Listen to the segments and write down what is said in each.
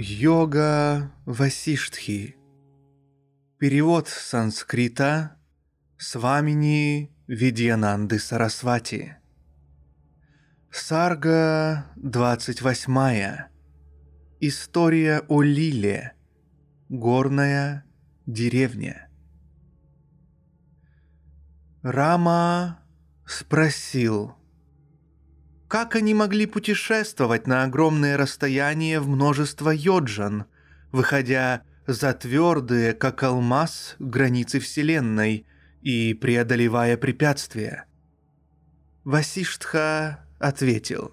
Йога Васиштхи. Перевод с санскрита Свамини Видьянанды Сарасвати. Сарга 28. История о Лиле. Горная деревня. Рама спросил, как они могли путешествовать на огромное расстояние в множество йоджан, выходя за твердые, как алмаз, границы Вселенной и преодолевая препятствия? Васиштха ответил,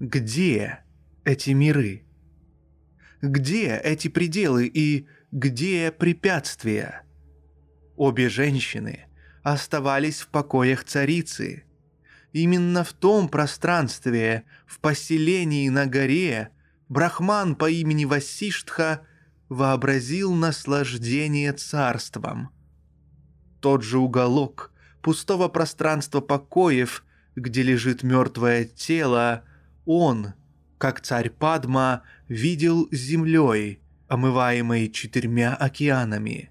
«Где эти миры? Где эти пределы и где препятствия?» Обе женщины оставались в покоях царицы. Именно в том пространстве, в поселении на горе, Брахман по имени Васиштха вообразил наслаждение царством. Тот же уголок пустого пространства покоев, где лежит мертвое тело, он, как царь Падма, видел землей, омываемой четырьмя океанами.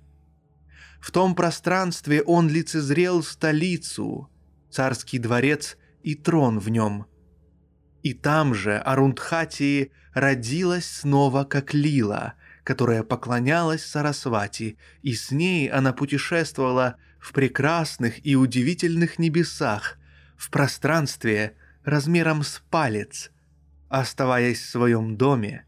В том пространстве он лицезрел столицу, царский дворец и трон в нем. И там же Арундхати родилась снова как Лила, которая поклонялась Сарасвати, и с ней она путешествовала в прекрасных и удивительных небесах, в пространстве размером с палец, оставаясь в своем доме,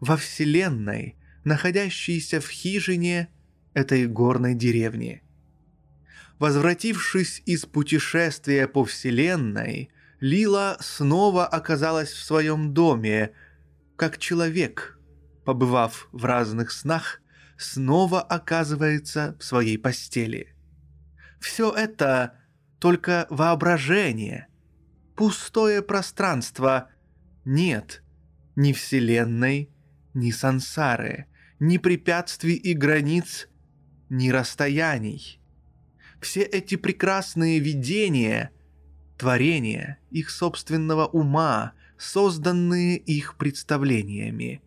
во Вселенной, находящейся в хижине этой горной деревни. Возвратившись из путешествия по Вселенной, Лила снова оказалась в своем доме, как человек, побывав в разных снах, снова оказывается в своей постели. Все это только воображение, пустое пространство. Нет ни Вселенной, ни сансары, ни препятствий и границ, ни расстояний. Все эти прекрасные видения — творения их собственного ума, созданные их представлениями.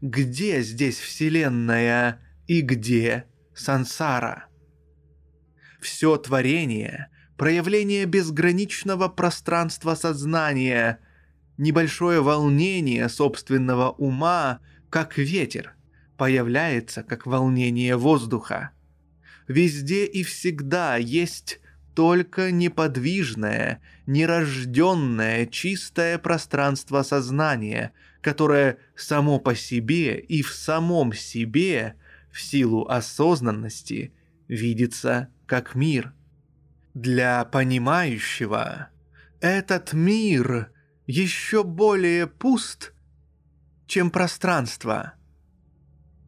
Где здесь Вселенная и где сансара? Все творение — проявление безграничного пространства сознания, небольшое волнение собственного ума, как ветер, появляется как волнение воздуха. Везде и всегда есть только неподвижное, нерожденное, чистое пространство сознания, которое само по себе и в самом себе, в силу осознанности, видится как мир. Для понимающего этот мир еще более пуст, чем пространство.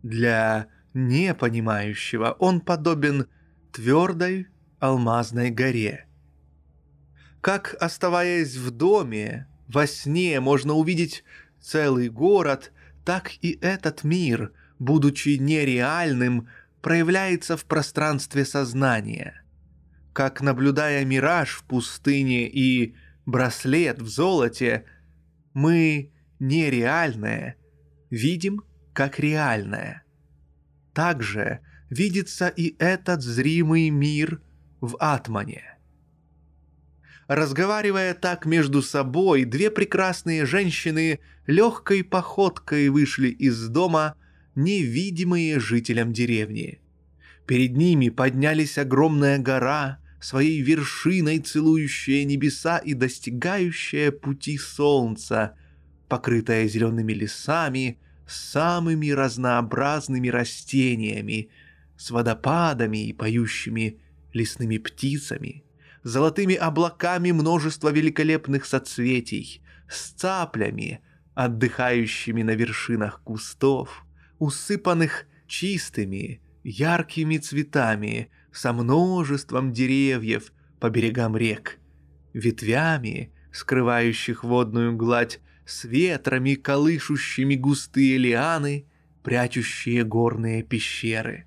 Для непонимающего он подобен твердой алмазной горе. Как, оставаясь в доме, во сне можно увидеть целый город, так и этот мир, будучи нереальным, проявляется в пространстве сознания. Как наблюдая мираж в пустыне и браслет в золоте, мы нереальное видим как реальное. Также видится и этот зримый мир в Атмане. Разговаривая так между собой, две прекрасные женщины легкой походкой вышли из дома, невидимые жителям деревни. Перед ними поднялись огромная гора, своей вершиной целующая небеса и достигающая пути солнца, покрытая зелеными лесами, самыми разнообразными растениями, с водопадами и поющими лесными птицами, золотыми облаками множество великолепных соцветий, с цаплями, отдыхающими на вершинах кустов, усыпанных чистыми, яркими цветами, со множеством деревьев по берегам рек, ветвями, скрывающих водную гладь, с ветрами, колышущими густые лианы, прячущие горные пещеры.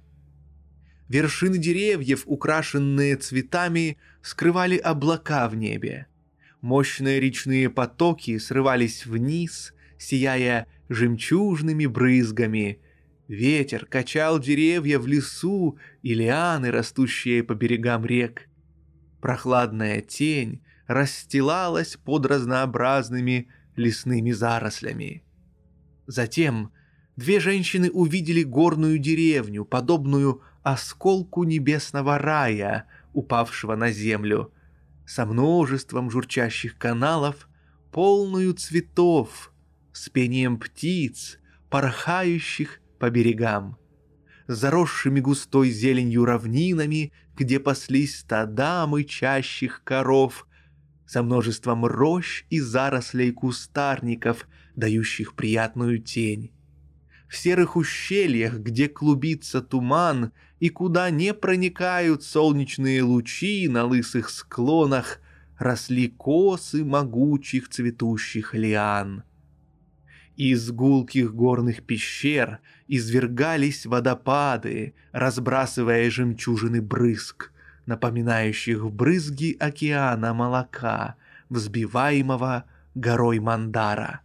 Вершины деревьев, украшенные цветами, скрывали облака в небе. Мощные речные потоки срывались вниз, сияя жемчужными брызгами. Ветер качал деревья в лесу и лианы, растущие по берегам рек. Прохладная тень расстилалась под разнообразными лесными зарослями. Затем две женщины увидели горную деревню, подобную осколку небесного рая, упавшего на землю, со множеством журчащих каналов, полную цветов, с пением птиц, порхающих по берегам, заросшими густой зеленью равнинами, где паслись стада мычащих коров, со множеством рощ и зарослей кустарников, дающих приятную тень. В серых ущельях, где клубится туман и куда не проникают солнечные лучи на лысых склонах, росли косы могучих цветущих лиан. Из гулких горных пещер извергались водопады, разбрасывая жемчужины брызг, напоминающих брызги океана молока, взбиваемого горой Мандара.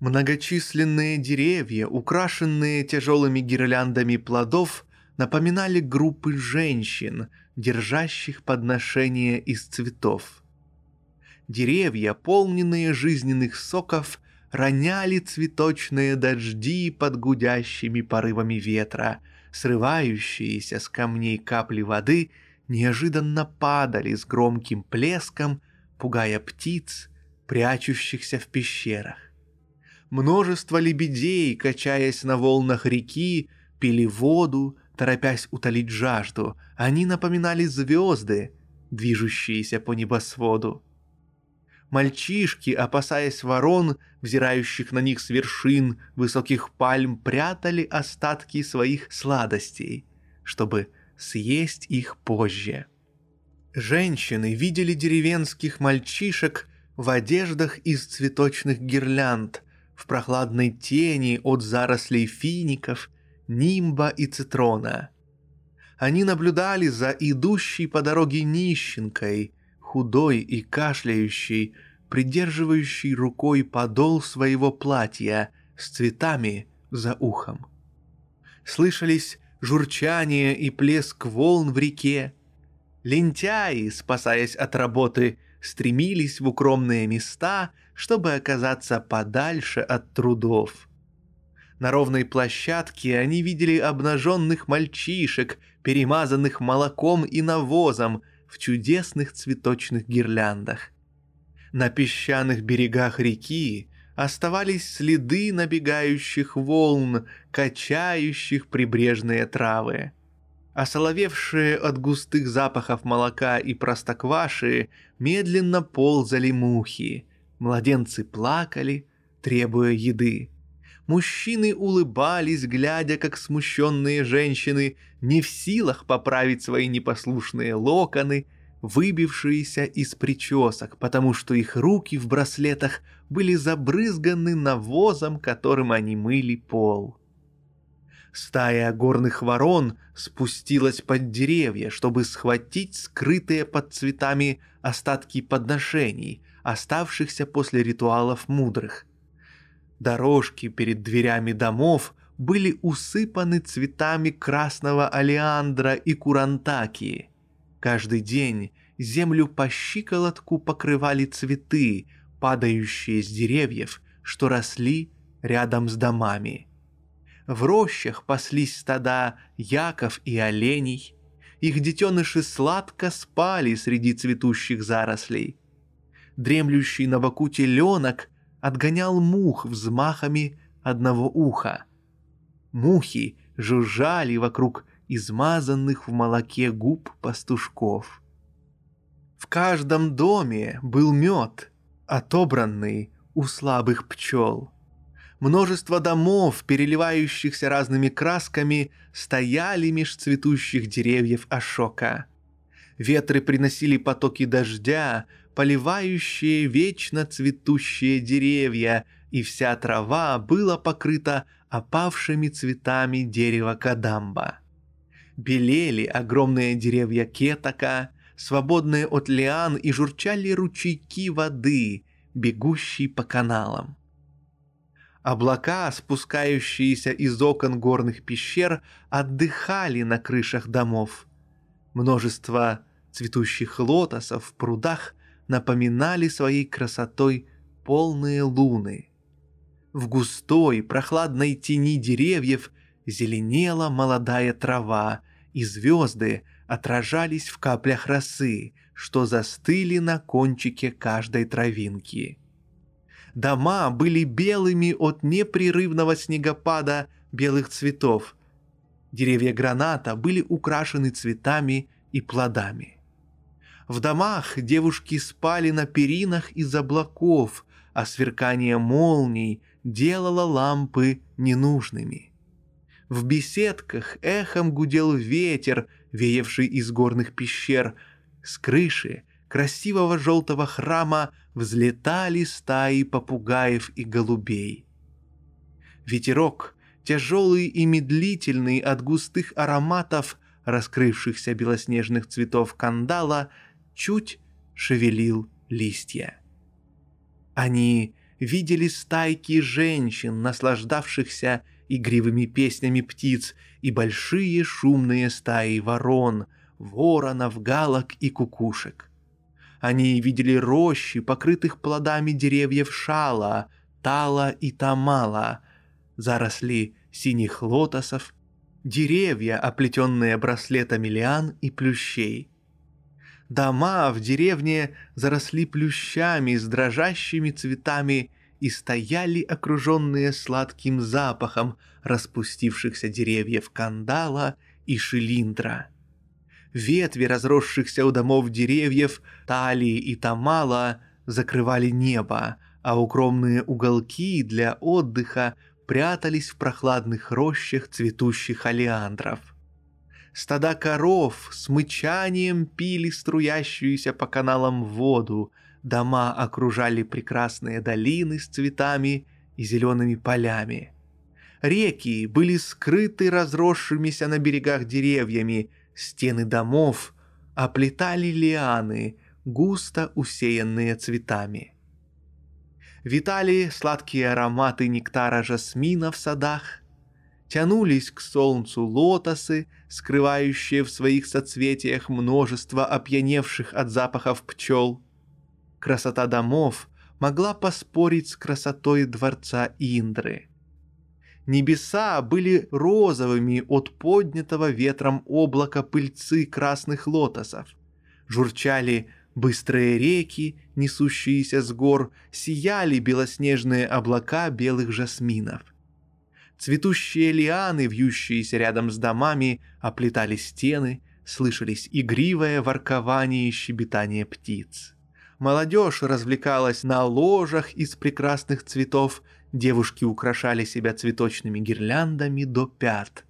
Многочисленные деревья, украшенные тяжелыми гирляндами плодов, напоминали группы женщин, держащих подношения из цветов. Деревья, полненные жизненных соков, роняли цветочные дожди под гудящими порывами ветра, срывающиеся с камней капли воды неожиданно падали с громким плеском, пугая птиц, прячущихся в пещерах. Множество лебедей, качаясь на волнах реки, пили воду, торопясь утолить жажду. Они напоминали звезды, движущиеся по небосводу. Мальчишки, опасаясь ворон, взирающих на них с вершин высоких пальм, прятали остатки своих сладостей, чтобы съесть их позже. Женщины видели деревенских мальчишек в одеждах из цветочных гирлянд, в прохладной тени от зарослей фиников, нимба и цитрона. Они наблюдали за идущей по дороге нищенкой – худой и кашляющий, придерживающий рукой подол своего платья с цветами за ухом. Слышались журчание и плеск волн в реке. Лентяи, спасаясь от работы, стремились в укромные места, чтобы оказаться подальше от трудов. На ровной площадке они видели обнаженных мальчишек, перемазанных молоком и навозом, в чудесных цветочных гирляндах. На песчаных берегах реки оставались следы набегающих волн, качающих прибрежные травы. Осоловевшие от густых запахов молока и простокваши медленно ползали мухи. Младенцы плакали, требуя еды. Мужчины улыбались, глядя, как смущенные женщины не в силах поправить свои непослушные локоны, выбившиеся из причесок, потому что их руки в браслетах были забрызганы навозом, которым они мыли пол. Стая горных ворон спустилась под деревья, чтобы схватить скрытые под цветами остатки подношений, оставшихся после ритуалов мудрых – Дорожки перед дверями домов были усыпаны цветами красного алиандра и курантаки. Каждый день землю по щиколотку покрывали цветы, падающие с деревьев, что росли рядом с домами. В рощах паслись стада яков и оленей. Их детеныши сладко спали среди цветущих зарослей. Дремлющий на боку теленок отгонял мух взмахами одного уха. Мухи жужжали вокруг измазанных в молоке губ пастушков. каждом доме был мед, отобранный у слабых пчел. Множество домов, переливающихся разными красками, стояли меж цветущих деревьев Ашока. Ветры приносили потоки дождя, поливающие вечно цветущие деревья, и вся трава была покрыта опавшими цветами дерева Кадамба. Белели огромные деревья кетака, свободные от лиан, и журчали ручейки воды, бегущие по каналам. Облака, спускающиеся из окон горных пещер, отдыхали на крышах домов. Множество цветущих лотосов в прудах напоминали своей красотой полные луны. В густой, прохладной тени деревьев зеленела молодая трава, и звезды отражались в каплях росы, что застыли на кончике каждой травинки. Дома были белыми от непрерывного снегопада белых цветов. Деревья граната были украшены цветами и плодами. В домах девушки спали на перинах из облаков, а сверкание молний делало лампы ненужными. В беседках эхом гудел ветер, веявший из горных пещер. С крыши красивого желтого храма взлетали стаи попугаев и голубей. Ветерок, тяжелый и медлительный от густых ароматов, раскрывшихся белоснежных цветов кандала, чуть шевелил листья. Они видели стайки женщин, наслаждавшихся игривыми песнями птиц, и большие шумные стаи ворон, воронов, галок и кукушек. Они видели рощи, покрытых плодами деревьев шала, тала и тамала, заросли синих лотосов, деревья, оплетенные браслетами лиан и плющей. Дома в деревне заросли плющами с дрожащими цветами и стояли окруженные сладким запахом распустившихся деревьев кандала и шилиндра. Ветви разросшихся у домов деревьев, талии и тамала закрывали небо, а укромные уголки для отдыха прятались в прохладных рощах цветущих олеандров. Стада коров с мычанием пили струящуюся по каналам воду, дома окружали прекрасные долины с цветами и зелеными полями. Реки были скрыты разросшимися на берегах деревьями, стены домов оплетали лианы, густо усеянные цветами витали сладкие ароматы нектара жасмина в садах, тянулись к солнцу лотосы, скрывающие в своих соцветиях множество опьяневших от запахов пчел. Красота домов могла поспорить с красотой дворца Индры. Небеса были розовыми от поднятого ветром облака пыльцы красных лотосов. Журчали Быстрые реки, несущиеся с гор, сияли белоснежные облака белых жасминов. Цветущие лианы, вьющиеся рядом с домами, оплетали стены, слышались игривое воркование и щебетание птиц. Молодежь развлекалась на ложах из прекрасных цветов, девушки украшали себя цветочными гирляндами до пят.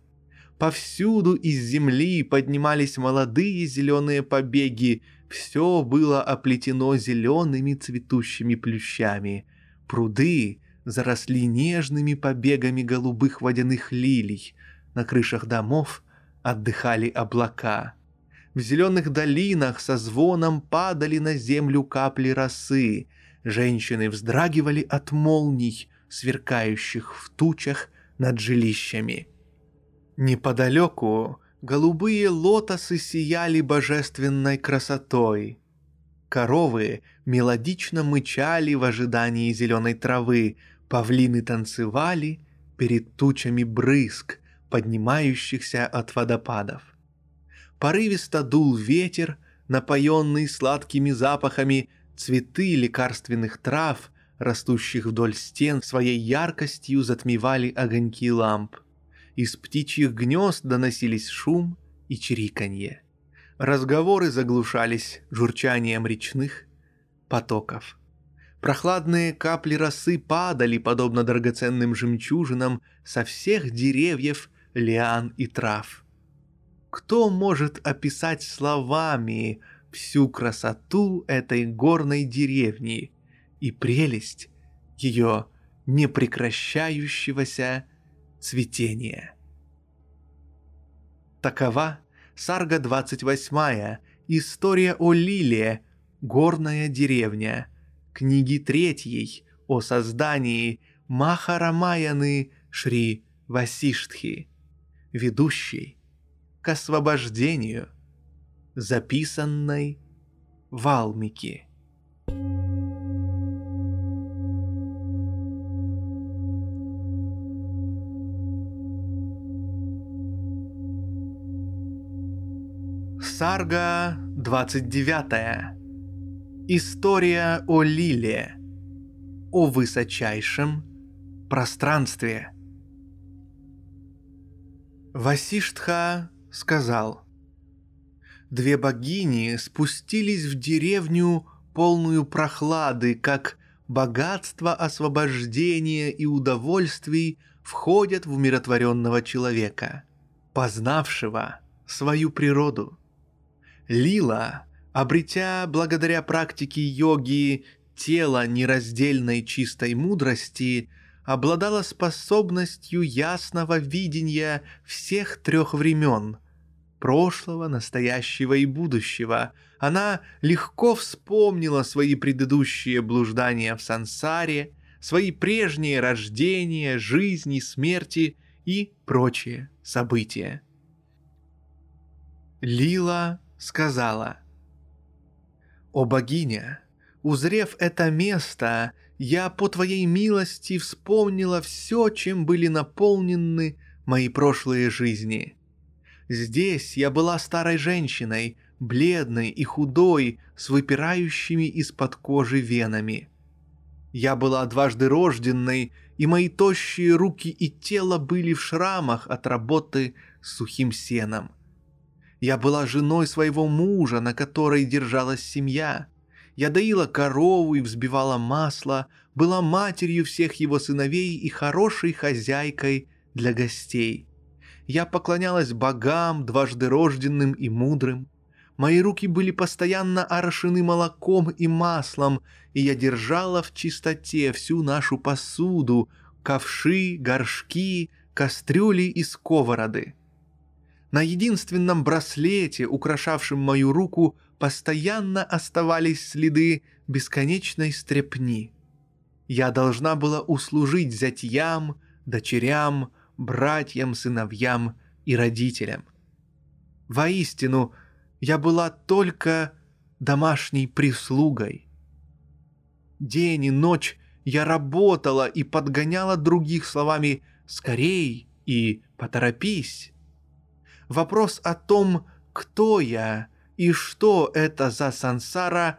Повсюду из земли поднимались молодые зеленые побеги, все было оплетено зелеными цветущими плющами. Пруды заросли нежными побегами голубых водяных лилий. На крышах домов отдыхали облака. В зеленых долинах со звоном падали на землю капли росы. Женщины вздрагивали от молний, сверкающих в тучах над жилищами. Неподалеку Голубые лотосы сияли божественной красотой. Коровы мелодично мычали в ожидании зеленой травы, павлины танцевали перед тучами брызг, поднимающихся от водопадов. Порывисто дул ветер, напоенный сладкими запахами цветы лекарственных трав, растущих вдоль стен, своей яркостью затмевали огоньки ламп. Из птичьих гнезд доносились шум и чириканье. Разговоры заглушались журчанием речных потоков. Прохладные капли росы падали, подобно драгоценным жемчужинам, со всех деревьев, лиан и трав. Кто может описать словами всю красоту этой горной деревни и прелесть ее непрекращающегося цветения? Такова Сарга 28, История о Лиле, Горная деревня, книги третьей о создании Махарамаяны Шри Васиштхи, ведущей к освобождению, записанной Валмики. Сарга 29. История о Лиле. О высочайшем пространстве. Васиштха сказал. Две богини спустились в деревню, полную прохлады, как богатство освобождения и удовольствий входят в умиротворенного человека, познавшего свою природу. Лила, обретя благодаря практике йоги тело нераздельной чистой мудрости, обладала способностью ясного видения всех трех времен – прошлого, настоящего и будущего. Она легко вспомнила свои предыдущие блуждания в сансаре, свои прежние рождения, жизни, смерти и прочие события. Лила сказала, «О богиня, узрев это место, я по твоей милости вспомнила все, чем были наполнены мои прошлые жизни. Здесь я была старой женщиной, бледной и худой, с выпирающими из-под кожи венами. Я была дважды рожденной, и мои тощие руки и тело были в шрамах от работы с сухим сеном. Я была женой своего мужа, на которой держалась семья. Я доила корову и взбивала масло, была матерью всех его сыновей и хорошей хозяйкой для гостей. Я поклонялась богам, дважды рожденным и мудрым. Мои руки были постоянно орошены молоком и маслом, и я держала в чистоте всю нашу посуду, ковши, горшки, кастрюли и сковороды. На единственном браслете, украшавшем мою руку, постоянно оставались следы бесконечной стрепни. Я должна была услужить зятьям, дочерям, братьям, сыновьям и родителям. Воистину, я была только домашней прислугой. День и ночь я работала и подгоняла других словами «скорей» и «поторопись». Вопрос о том, кто я и что это за сансара,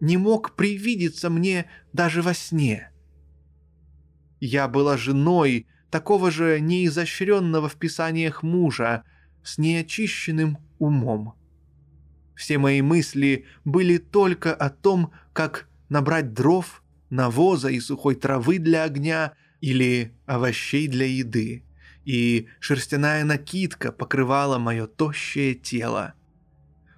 не мог привидеться мне даже во сне. Я была женой такого же неизощренного в писаниях мужа с неочищенным умом. Все мои мысли были только о том, как набрать дров, навоза и сухой травы для огня или овощей для еды и шерстяная накидка покрывала мое тощее тело.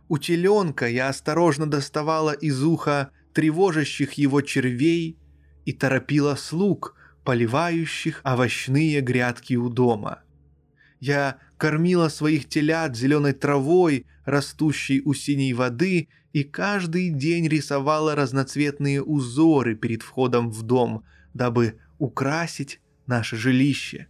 У теленка я осторожно доставала из уха тревожащих его червей и торопила слуг, поливающих овощные грядки у дома. Я кормила своих телят зеленой травой, растущей у синей воды, и каждый день рисовала разноцветные узоры перед входом в дом, дабы украсить наше жилище.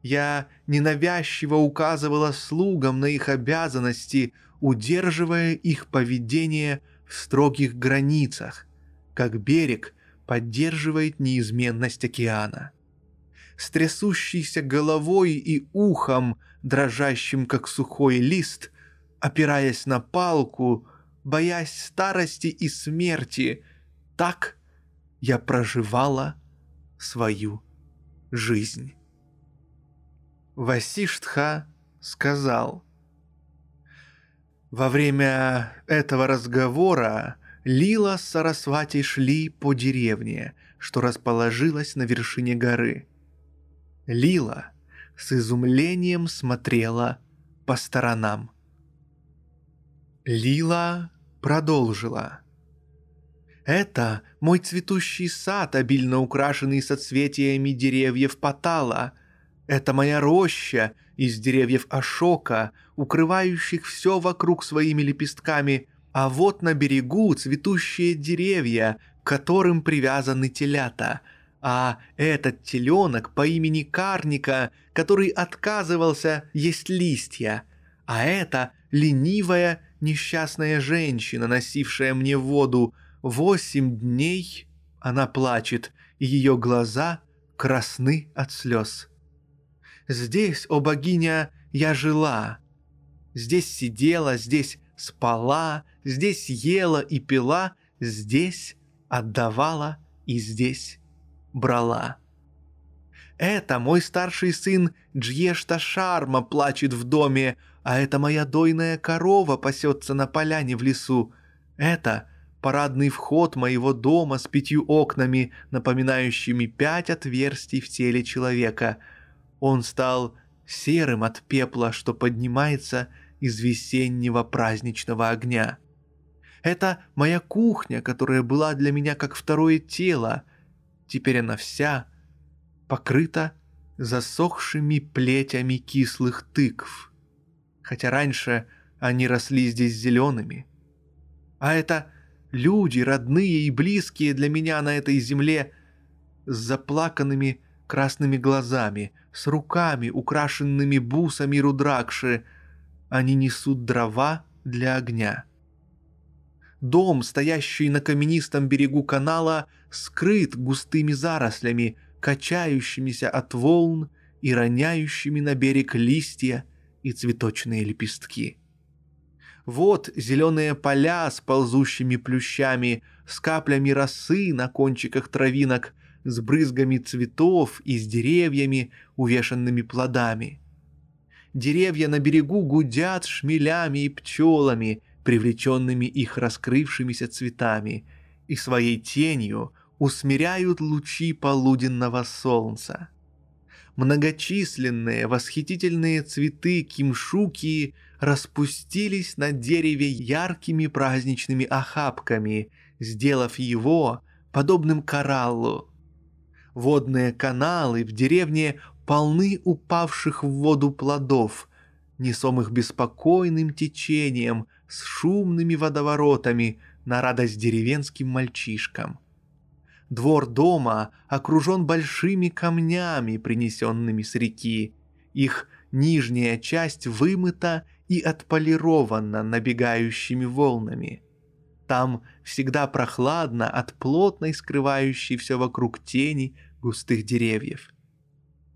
Я ненавязчиво указывала слугам на их обязанности, удерживая их поведение в строгих границах, как берег поддерживает неизменность океана. С трясущейся головой и ухом, дрожащим как сухой лист, опираясь на палку, боясь старости и смерти, так я проживала свою жизнь. Васиштха сказал, Во время этого разговора Лила с Сарасвати шли по деревне, что расположилась на вершине горы. Лила с изумлением смотрела по сторонам. Лила продолжила. «Это мой цветущий сад, обильно украшенный соцветиями деревьев Патала. Это моя роща из деревьев Ашока, укрывающих все вокруг своими лепестками, а вот на берегу цветущие деревья, к которым привязаны телята, а этот теленок по имени Карника, который отказывался есть листья, а это ленивая несчастная женщина, носившая мне воду. Восемь дней она плачет, и ее глаза красны от слез. Здесь, о богиня, я жила. Здесь сидела, здесь спала, здесь ела и пила, здесь отдавала и здесь брала. Это мой старший сын Джьешта Шарма плачет в доме, а это моя дойная корова пасется на поляне в лесу. Это парадный вход моего дома с пятью окнами, напоминающими пять отверстий в теле человека. Он стал серым от пепла, что поднимается из весеннего праздничного огня. Это моя кухня, которая была для меня как второе тело. Теперь она вся покрыта засохшими плетями кислых тыкв хотя раньше они росли здесь зелеными. А это люди, родные и близкие для меня на этой земле, с заплаканными красными глазами, с руками, украшенными бусами рудракши. Они несут дрова для огня. Дом, стоящий на каменистом берегу канала, скрыт густыми зарослями, качающимися от волн и роняющими на берег листья и цветочные лепестки. Вот зеленые поля с ползущими плющами, с каплями росы на кончиках травинок, с брызгами цветов и с деревьями, увешанными плодами. Деревья на берегу гудят шмелями и пчелами, привлеченными их раскрывшимися цветами, и своей тенью усмиряют лучи полуденного солнца многочисленные восхитительные цветы кимшуки распустились на дереве яркими праздничными охапками, сделав его подобным кораллу. Водные каналы в деревне полны упавших в воду плодов, несомых беспокойным течением с шумными водоворотами на радость деревенским мальчишкам – Двор дома окружен большими камнями, принесенными с реки. Их нижняя часть вымыта и отполирована набегающими волнами. Там всегда прохладно от плотной скрывающей все вокруг тени густых деревьев.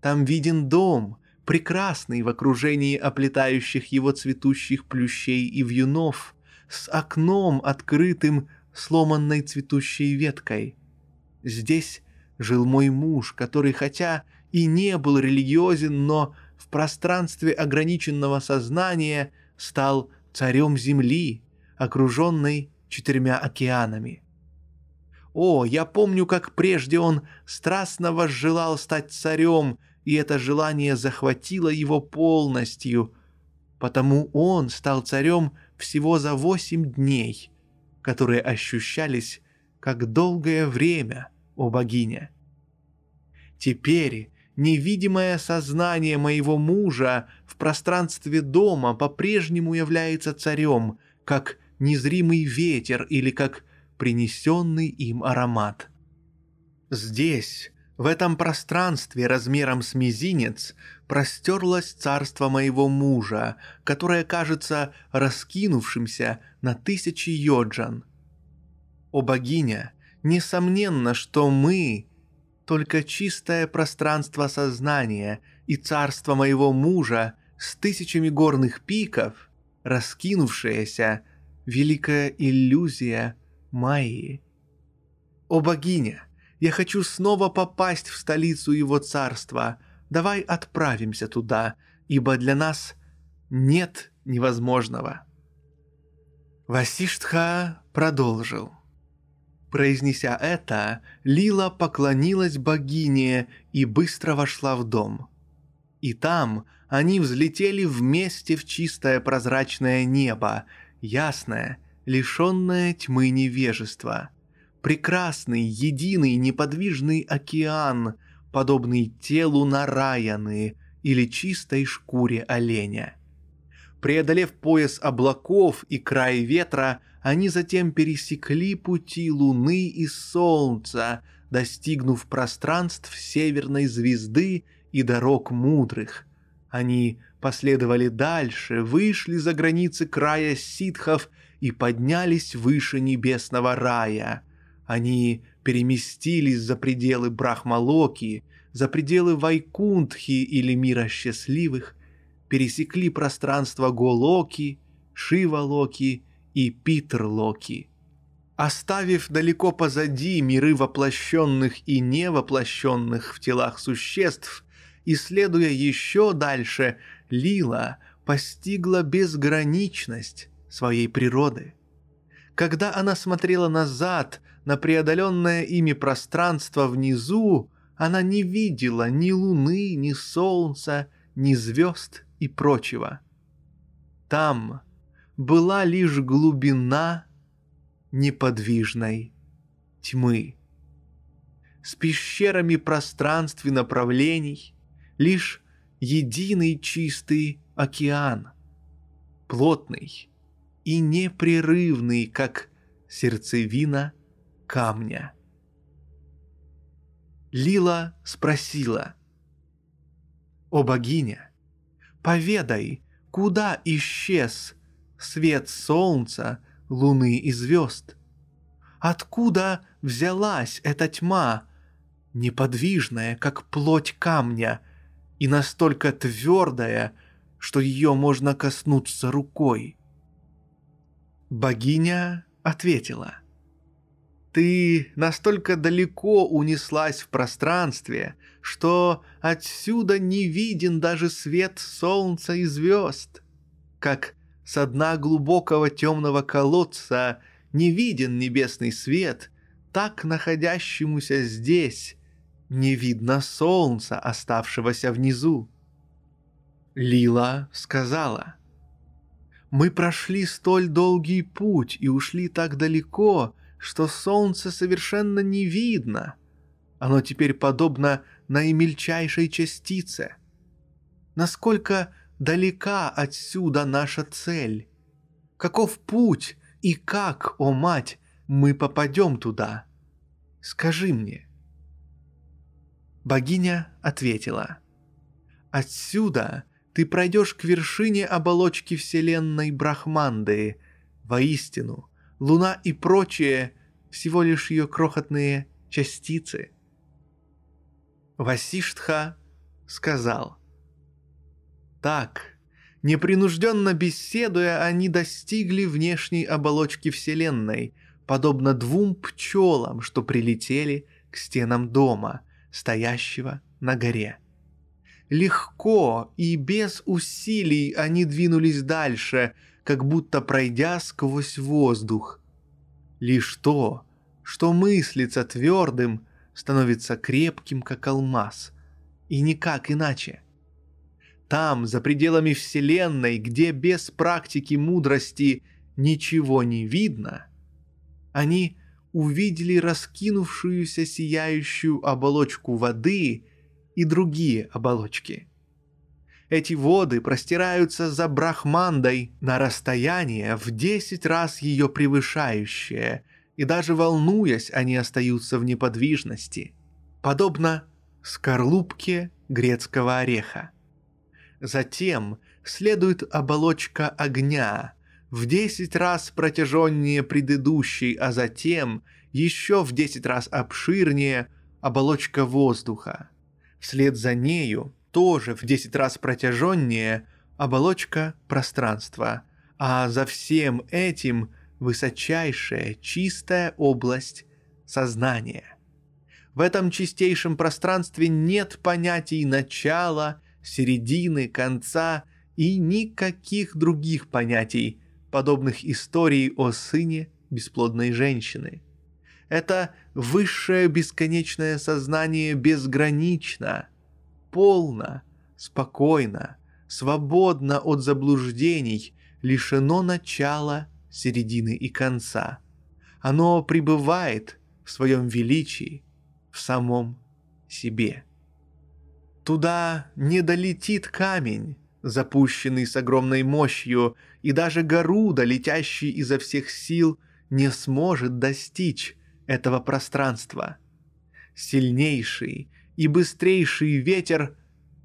Там виден дом, прекрасный в окружении оплетающих его цветущих плющей и вьюнов, с окном, открытым сломанной цветущей веткой – Здесь жил мой муж, который хотя и не был религиозен, но в пространстве ограниченного сознания стал царем земли, окруженной четырьмя океанами. О, я помню, как прежде он страстно возжелал стать царем, и это желание захватило его полностью, потому он стал царем всего за восемь дней, которые ощущались как долгое время – о богиня. Теперь невидимое сознание моего мужа в пространстве дома по-прежнему является царем, как незримый ветер или как принесенный им аромат. Здесь, в этом пространстве размером с мизинец, простерлось царство моего мужа, которое кажется раскинувшимся на тысячи йоджан. О богиня, Несомненно, что мы — только чистое пространство сознания и царство моего мужа с тысячами горных пиков, раскинувшаяся великая иллюзия Майи. О богиня, я хочу снова попасть в столицу его царства. Давай отправимся туда, ибо для нас нет невозможного. Васиштха продолжил. Произнеся это, Лила поклонилась богине и быстро вошла в дом. И там они взлетели вместе в чистое прозрачное небо, ясное, лишенное тьмы невежества. Прекрасный, единый, неподвижный океан, подобный телу Нараяны или чистой шкуре оленя. Преодолев пояс облаков и край ветра, они затем пересекли пути Луны и Солнца, достигнув пространств северной звезды и дорог мудрых. Они последовали дальше, вышли за границы края ситхов и поднялись выше небесного рая. Они переместились за пределы Брахмалоки, за пределы Вайкунтхи или мира счастливых, пересекли пространство Голоки, Шивалоки и Питрлоки. Оставив далеко позади миры воплощенных и невоплощенных в телах существ, исследуя еще дальше, Лила постигла безграничность своей природы. Когда она смотрела назад на преодоленное ими пространство внизу, она не видела ни луны, ни солнца, ни звезд и прочего. Там была лишь глубина неподвижной тьмы. С пещерами пространств и направлений лишь единый чистый океан, плотный и непрерывный, как сердцевина камня. Лила спросила, «О богиня, поведай, куда исчез свет солнца, луны и звезд? Откуда взялась эта тьма, неподвижная, как плоть камня, и настолько твердая, что ее можно коснуться рукой?» Богиня ответила, «Ты настолько далеко унеслась в пространстве, что отсюда не виден даже свет солнца и звезд, как со дна глубокого темного колодца не виден небесный свет, так находящемуся здесь не видно солнца, оставшегося внизу. Лила сказала, «Мы прошли столь долгий путь и ушли так далеко, что солнце совершенно не видно. Оно теперь подобно наимельчайшей частице. Насколько далека отсюда наша цель? Каков путь и как, о мать, мы попадем туда? Скажи мне. Богиня ответила. Отсюда ты пройдешь к вершине оболочки вселенной Брахманды. Воистину, луна и прочее всего лишь ее крохотные частицы. Васиштха сказал. Так, непринужденно беседуя, они достигли внешней оболочки Вселенной, подобно двум пчелам, что прилетели к стенам дома, стоящего на горе. Легко и без усилий они двинулись дальше, как будто пройдя сквозь воздух. Лишь то, что мыслится твердым, становится крепким, как алмаз, и никак иначе. Там, за пределами Вселенной, где без практики мудрости ничего не видно, они увидели раскинувшуюся сияющую оболочку воды и другие оболочки. Эти воды простираются за Брахмандой на расстояние в десять раз ее превышающее, и даже волнуясь, они остаются в неподвижности, подобно скорлупке грецкого ореха. Затем следует оболочка огня, в десять раз протяженнее предыдущей, а затем еще в десять раз обширнее оболочка воздуха. Вслед за нею, тоже в десять раз протяженнее, оболочка пространства, а за всем этим высочайшая чистая область сознания. В этом чистейшем пространстве нет понятий начала, середины, конца и никаких других понятий, подобных историй о сыне бесплодной женщины. Это высшее бесконечное сознание безгранично, полно, спокойно, свободно от заблуждений, лишено начала, середины и конца. Оно пребывает в своем величии, в самом себе. Туда не долетит камень, запущенный с огромной мощью, и даже Гаруда, летящий изо всех сил, не сможет достичь этого пространства. Сильнейший и быстрейший ветер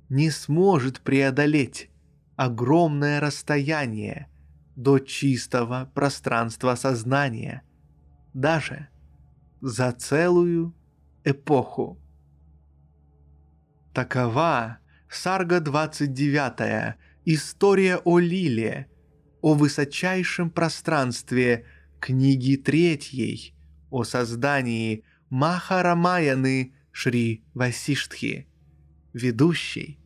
не сможет преодолеть огромное расстояние до чистого пространства сознания, даже за целую эпоху. Такова Сарга 29, история о Лиле, о высочайшем пространстве книги третьей, о создании Махарамаяны Шри Васиштхи, ведущей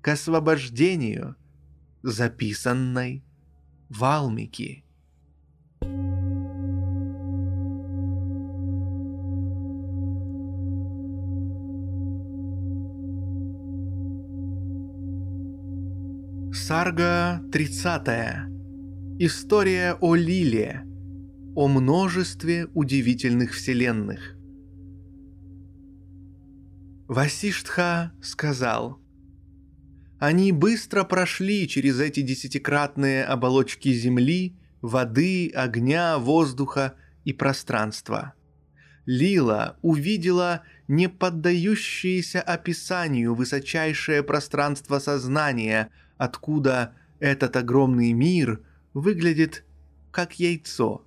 к освобождению, записанной Валмики. Сарга 30. История о Лиле. О множестве удивительных вселенных. Васиштха сказал, «Они быстро прошли через эти десятикратные оболочки земли, воды, огня, воздуха и пространства. Лила увидела не поддающееся описанию высочайшее пространство сознания – откуда этот огромный мир выглядит как яйцо.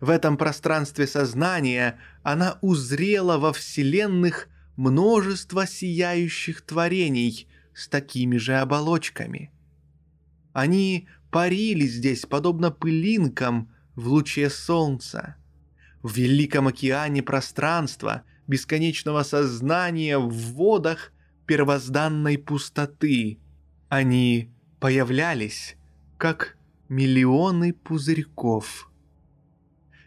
В этом пространстве сознания она узрела во вселенных множество сияющих творений с такими же оболочками. Они парили здесь подобно пылинкам в луче солнца. В великом океане пространства, бесконечного сознания в водах первозданной пустоты – они появлялись, как миллионы пузырьков.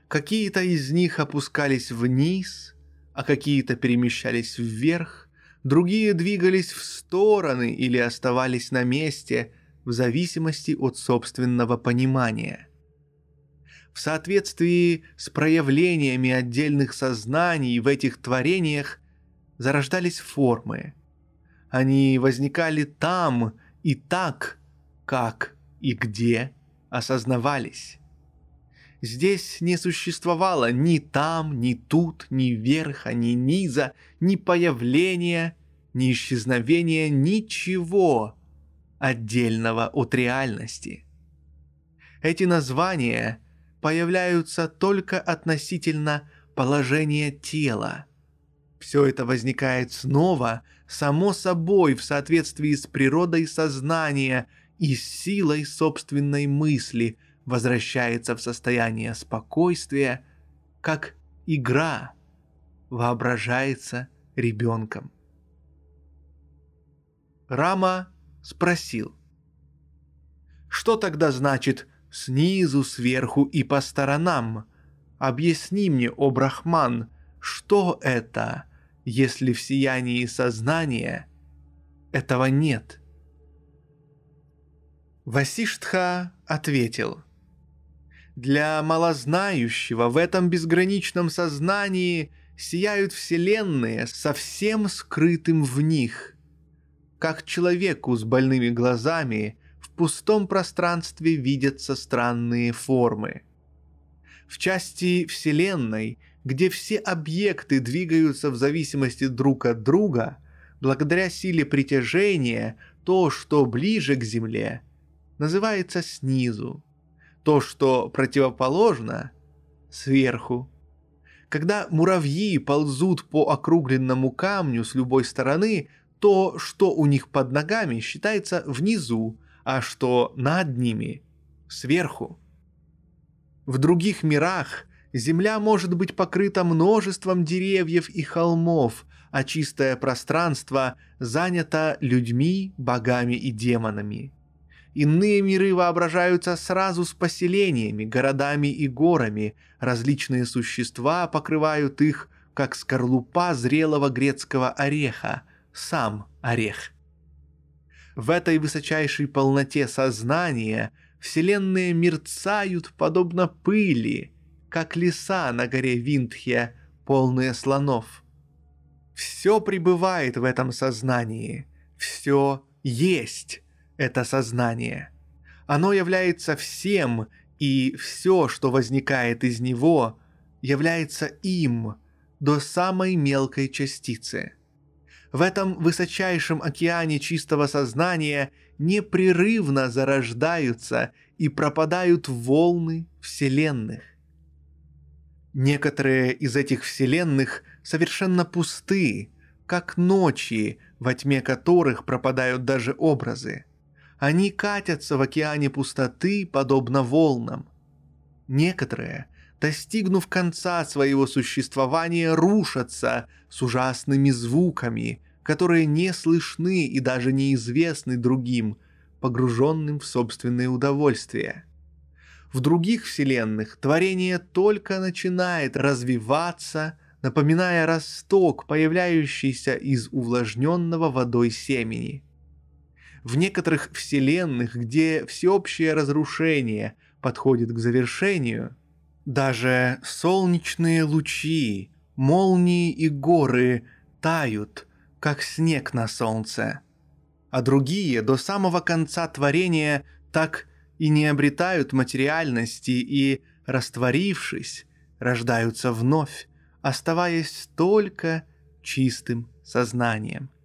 Какие-то из них опускались вниз, а какие-то перемещались вверх, другие двигались в стороны или оставались на месте в зависимости от собственного понимания. В соответствии с проявлениями отдельных сознаний в этих творениях зарождались формы. Они возникали там, и так, как и где осознавались. Здесь не существовало ни там, ни тут, ни верха, ни низа, ни появления, ни исчезновения, ничего отдельного от реальности. Эти названия появляются только относительно положения тела. Все это возникает снова само собой в соответствии с природой сознания и силой собственной мысли возвращается в состояние спокойствия, как игра воображается ребенком. Рама спросил, что тогда значит снизу, сверху и по сторонам? Объясни мне, о Брахман, что это – если в сиянии сознания этого нет? Васиштха ответил. Для малознающего в этом безграничном сознании сияют вселенные совсем скрытым в них. Как человеку с больными глазами в пустом пространстве видятся странные формы. В части Вселенной – где все объекты двигаются в зависимости друг от друга, благодаря силе притяжения, то, что ближе к Земле, называется снизу. То, что противоположно, сверху. Когда муравьи ползут по округленному камню с любой стороны, то, что у них под ногами, считается внизу, а что над ними – сверху. В других мирах Земля может быть покрыта множеством деревьев и холмов, а чистое пространство занято людьми, богами и демонами. Иные миры воображаются сразу с поселениями, городами и горами. Различные существа покрывают их, как скорлупа зрелого грецкого ореха, сам орех. В этой высочайшей полноте сознания вселенные мерцают подобно пыли, как леса на горе Виндхе, полные слонов. Все пребывает в этом сознании, все есть это сознание. Оно является всем, и все, что возникает из него, является им до самой мелкой частицы. В этом высочайшем океане чистого сознания непрерывно зарождаются и пропадают волны вселенных. Некоторые из этих вселенных совершенно пусты, как ночи, во тьме которых пропадают даже образы. Они катятся в океане пустоты, подобно волнам. Некоторые, достигнув конца своего существования, рушатся с ужасными звуками, которые не слышны и даже неизвестны другим, погруженным в собственное удовольствие. В других вселенных творение только начинает развиваться, напоминая росток, появляющийся из увлажненного водой семени – в некоторых вселенных, где всеобщее разрушение подходит к завершению, даже солнечные лучи, молнии и горы тают, как снег на солнце. А другие до самого конца творения так и не обретают материальности и, растворившись, рождаются вновь, оставаясь только чистым сознанием –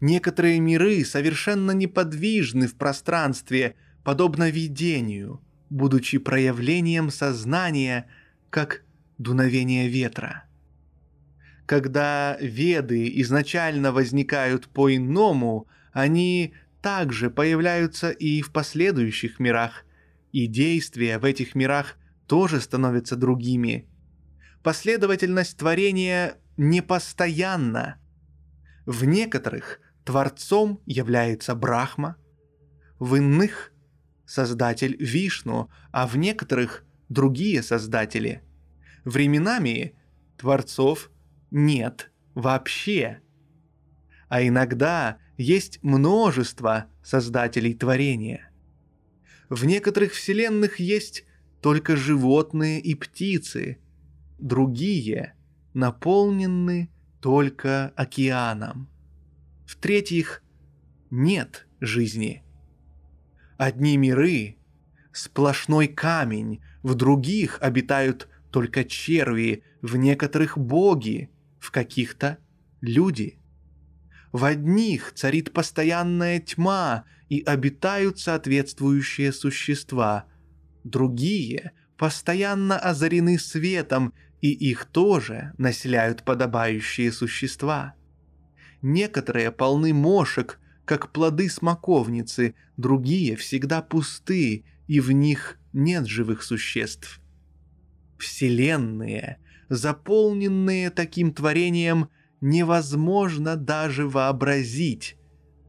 Некоторые миры совершенно неподвижны в пространстве, подобно видению, будучи проявлением сознания, как дуновение ветра. Когда веды изначально возникают по-иному, они также появляются и в последующих мирах, и действия в этих мирах тоже становятся другими. Последовательность творения непостоянна. В некоторых Творцом является Брахма, в иных – создатель Вишну, а в некоторых – другие создатели. Временами творцов нет вообще. А иногда есть множество создателей творения. В некоторых вселенных есть только животные и птицы, другие наполнены только океаном. В-третьих, нет жизни. Одни миры – сплошной камень, в других обитают только черви, в некоторых боги, в каких-то люди. В одних царит постоянная тьма и обитают соответствующие существа, другие постоянно озарены светом, и их тоже населяют подобающие существа – Некоторые полны мошек, как плоды смоковницы, другие всегда пусты, и в них нет живых существ. Вселенные, заполненные таким творением, невозможно даже вообразить,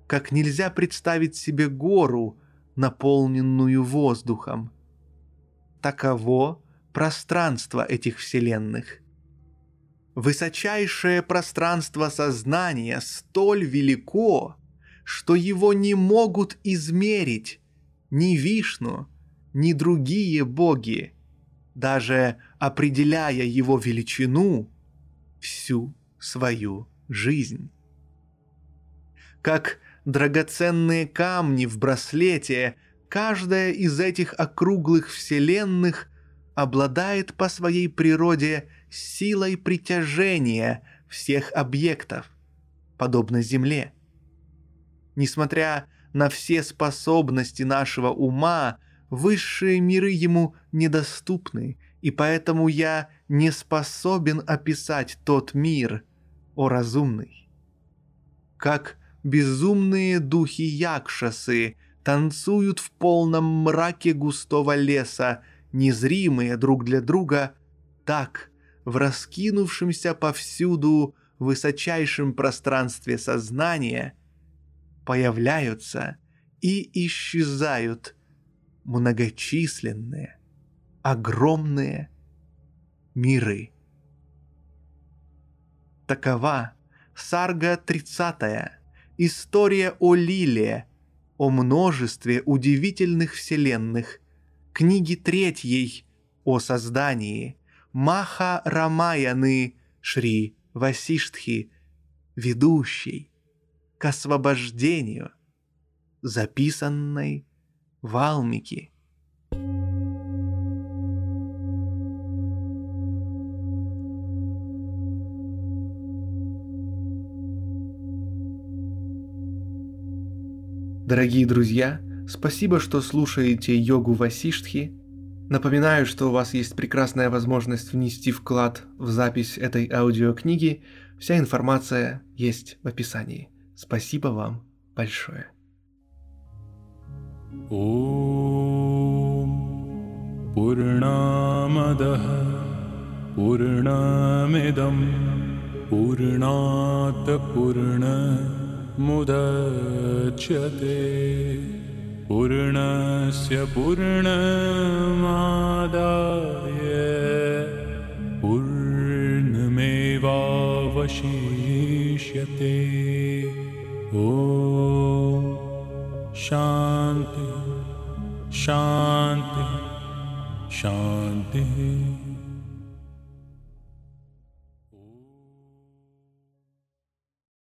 как нельзя представить себе гору, наполненную воздухом. Таково пространство этих вселенных. Высочайшее пространство сознания столь велико, что его не могут измерить ни Вишну, ни другие боги, даже определяя его величину всю свою жизнь. Как драгоценные камни в браслете, каждая из этих округлых вселенных обладает по своей природе – силой притяжения всех объектов, подобно Земле. Несмотря на все способности нашего ума, высшие миры ему недоступны, и поэтому я не способен описать тот мир, о разумный. Как безумные духи Якшасы танцуют в полном мраке густого леса, незримые друг для друга, так в раскинувшемся повсюду высочайшем пространстве сознания появляются и исчезают многочисленные, огромные миры. Такова сарга 30 история о Лиле, о множестве удивительных вселенных, книги третьей о создании, Маха Рамаяны Шри Васиштхи, ведущей к освобождению, записанной в Алмике. Дорогие друзья, спасибо, что слушаете йогу Васиштхи. Напоминаю, что у вас есть прекрасная возможность внести вклад в запись этой аудиокниги. Вся информация есть в описании. Спасибо вам большое. ॐ पूर्णामदः पूर्णमिदं पूर्णात् पूर्णमुदच्यते पूर्णस्य पूर्णमादाय पूर्णमेवावशिष्यते। ॐ शान्ति शान्ति शान्तिः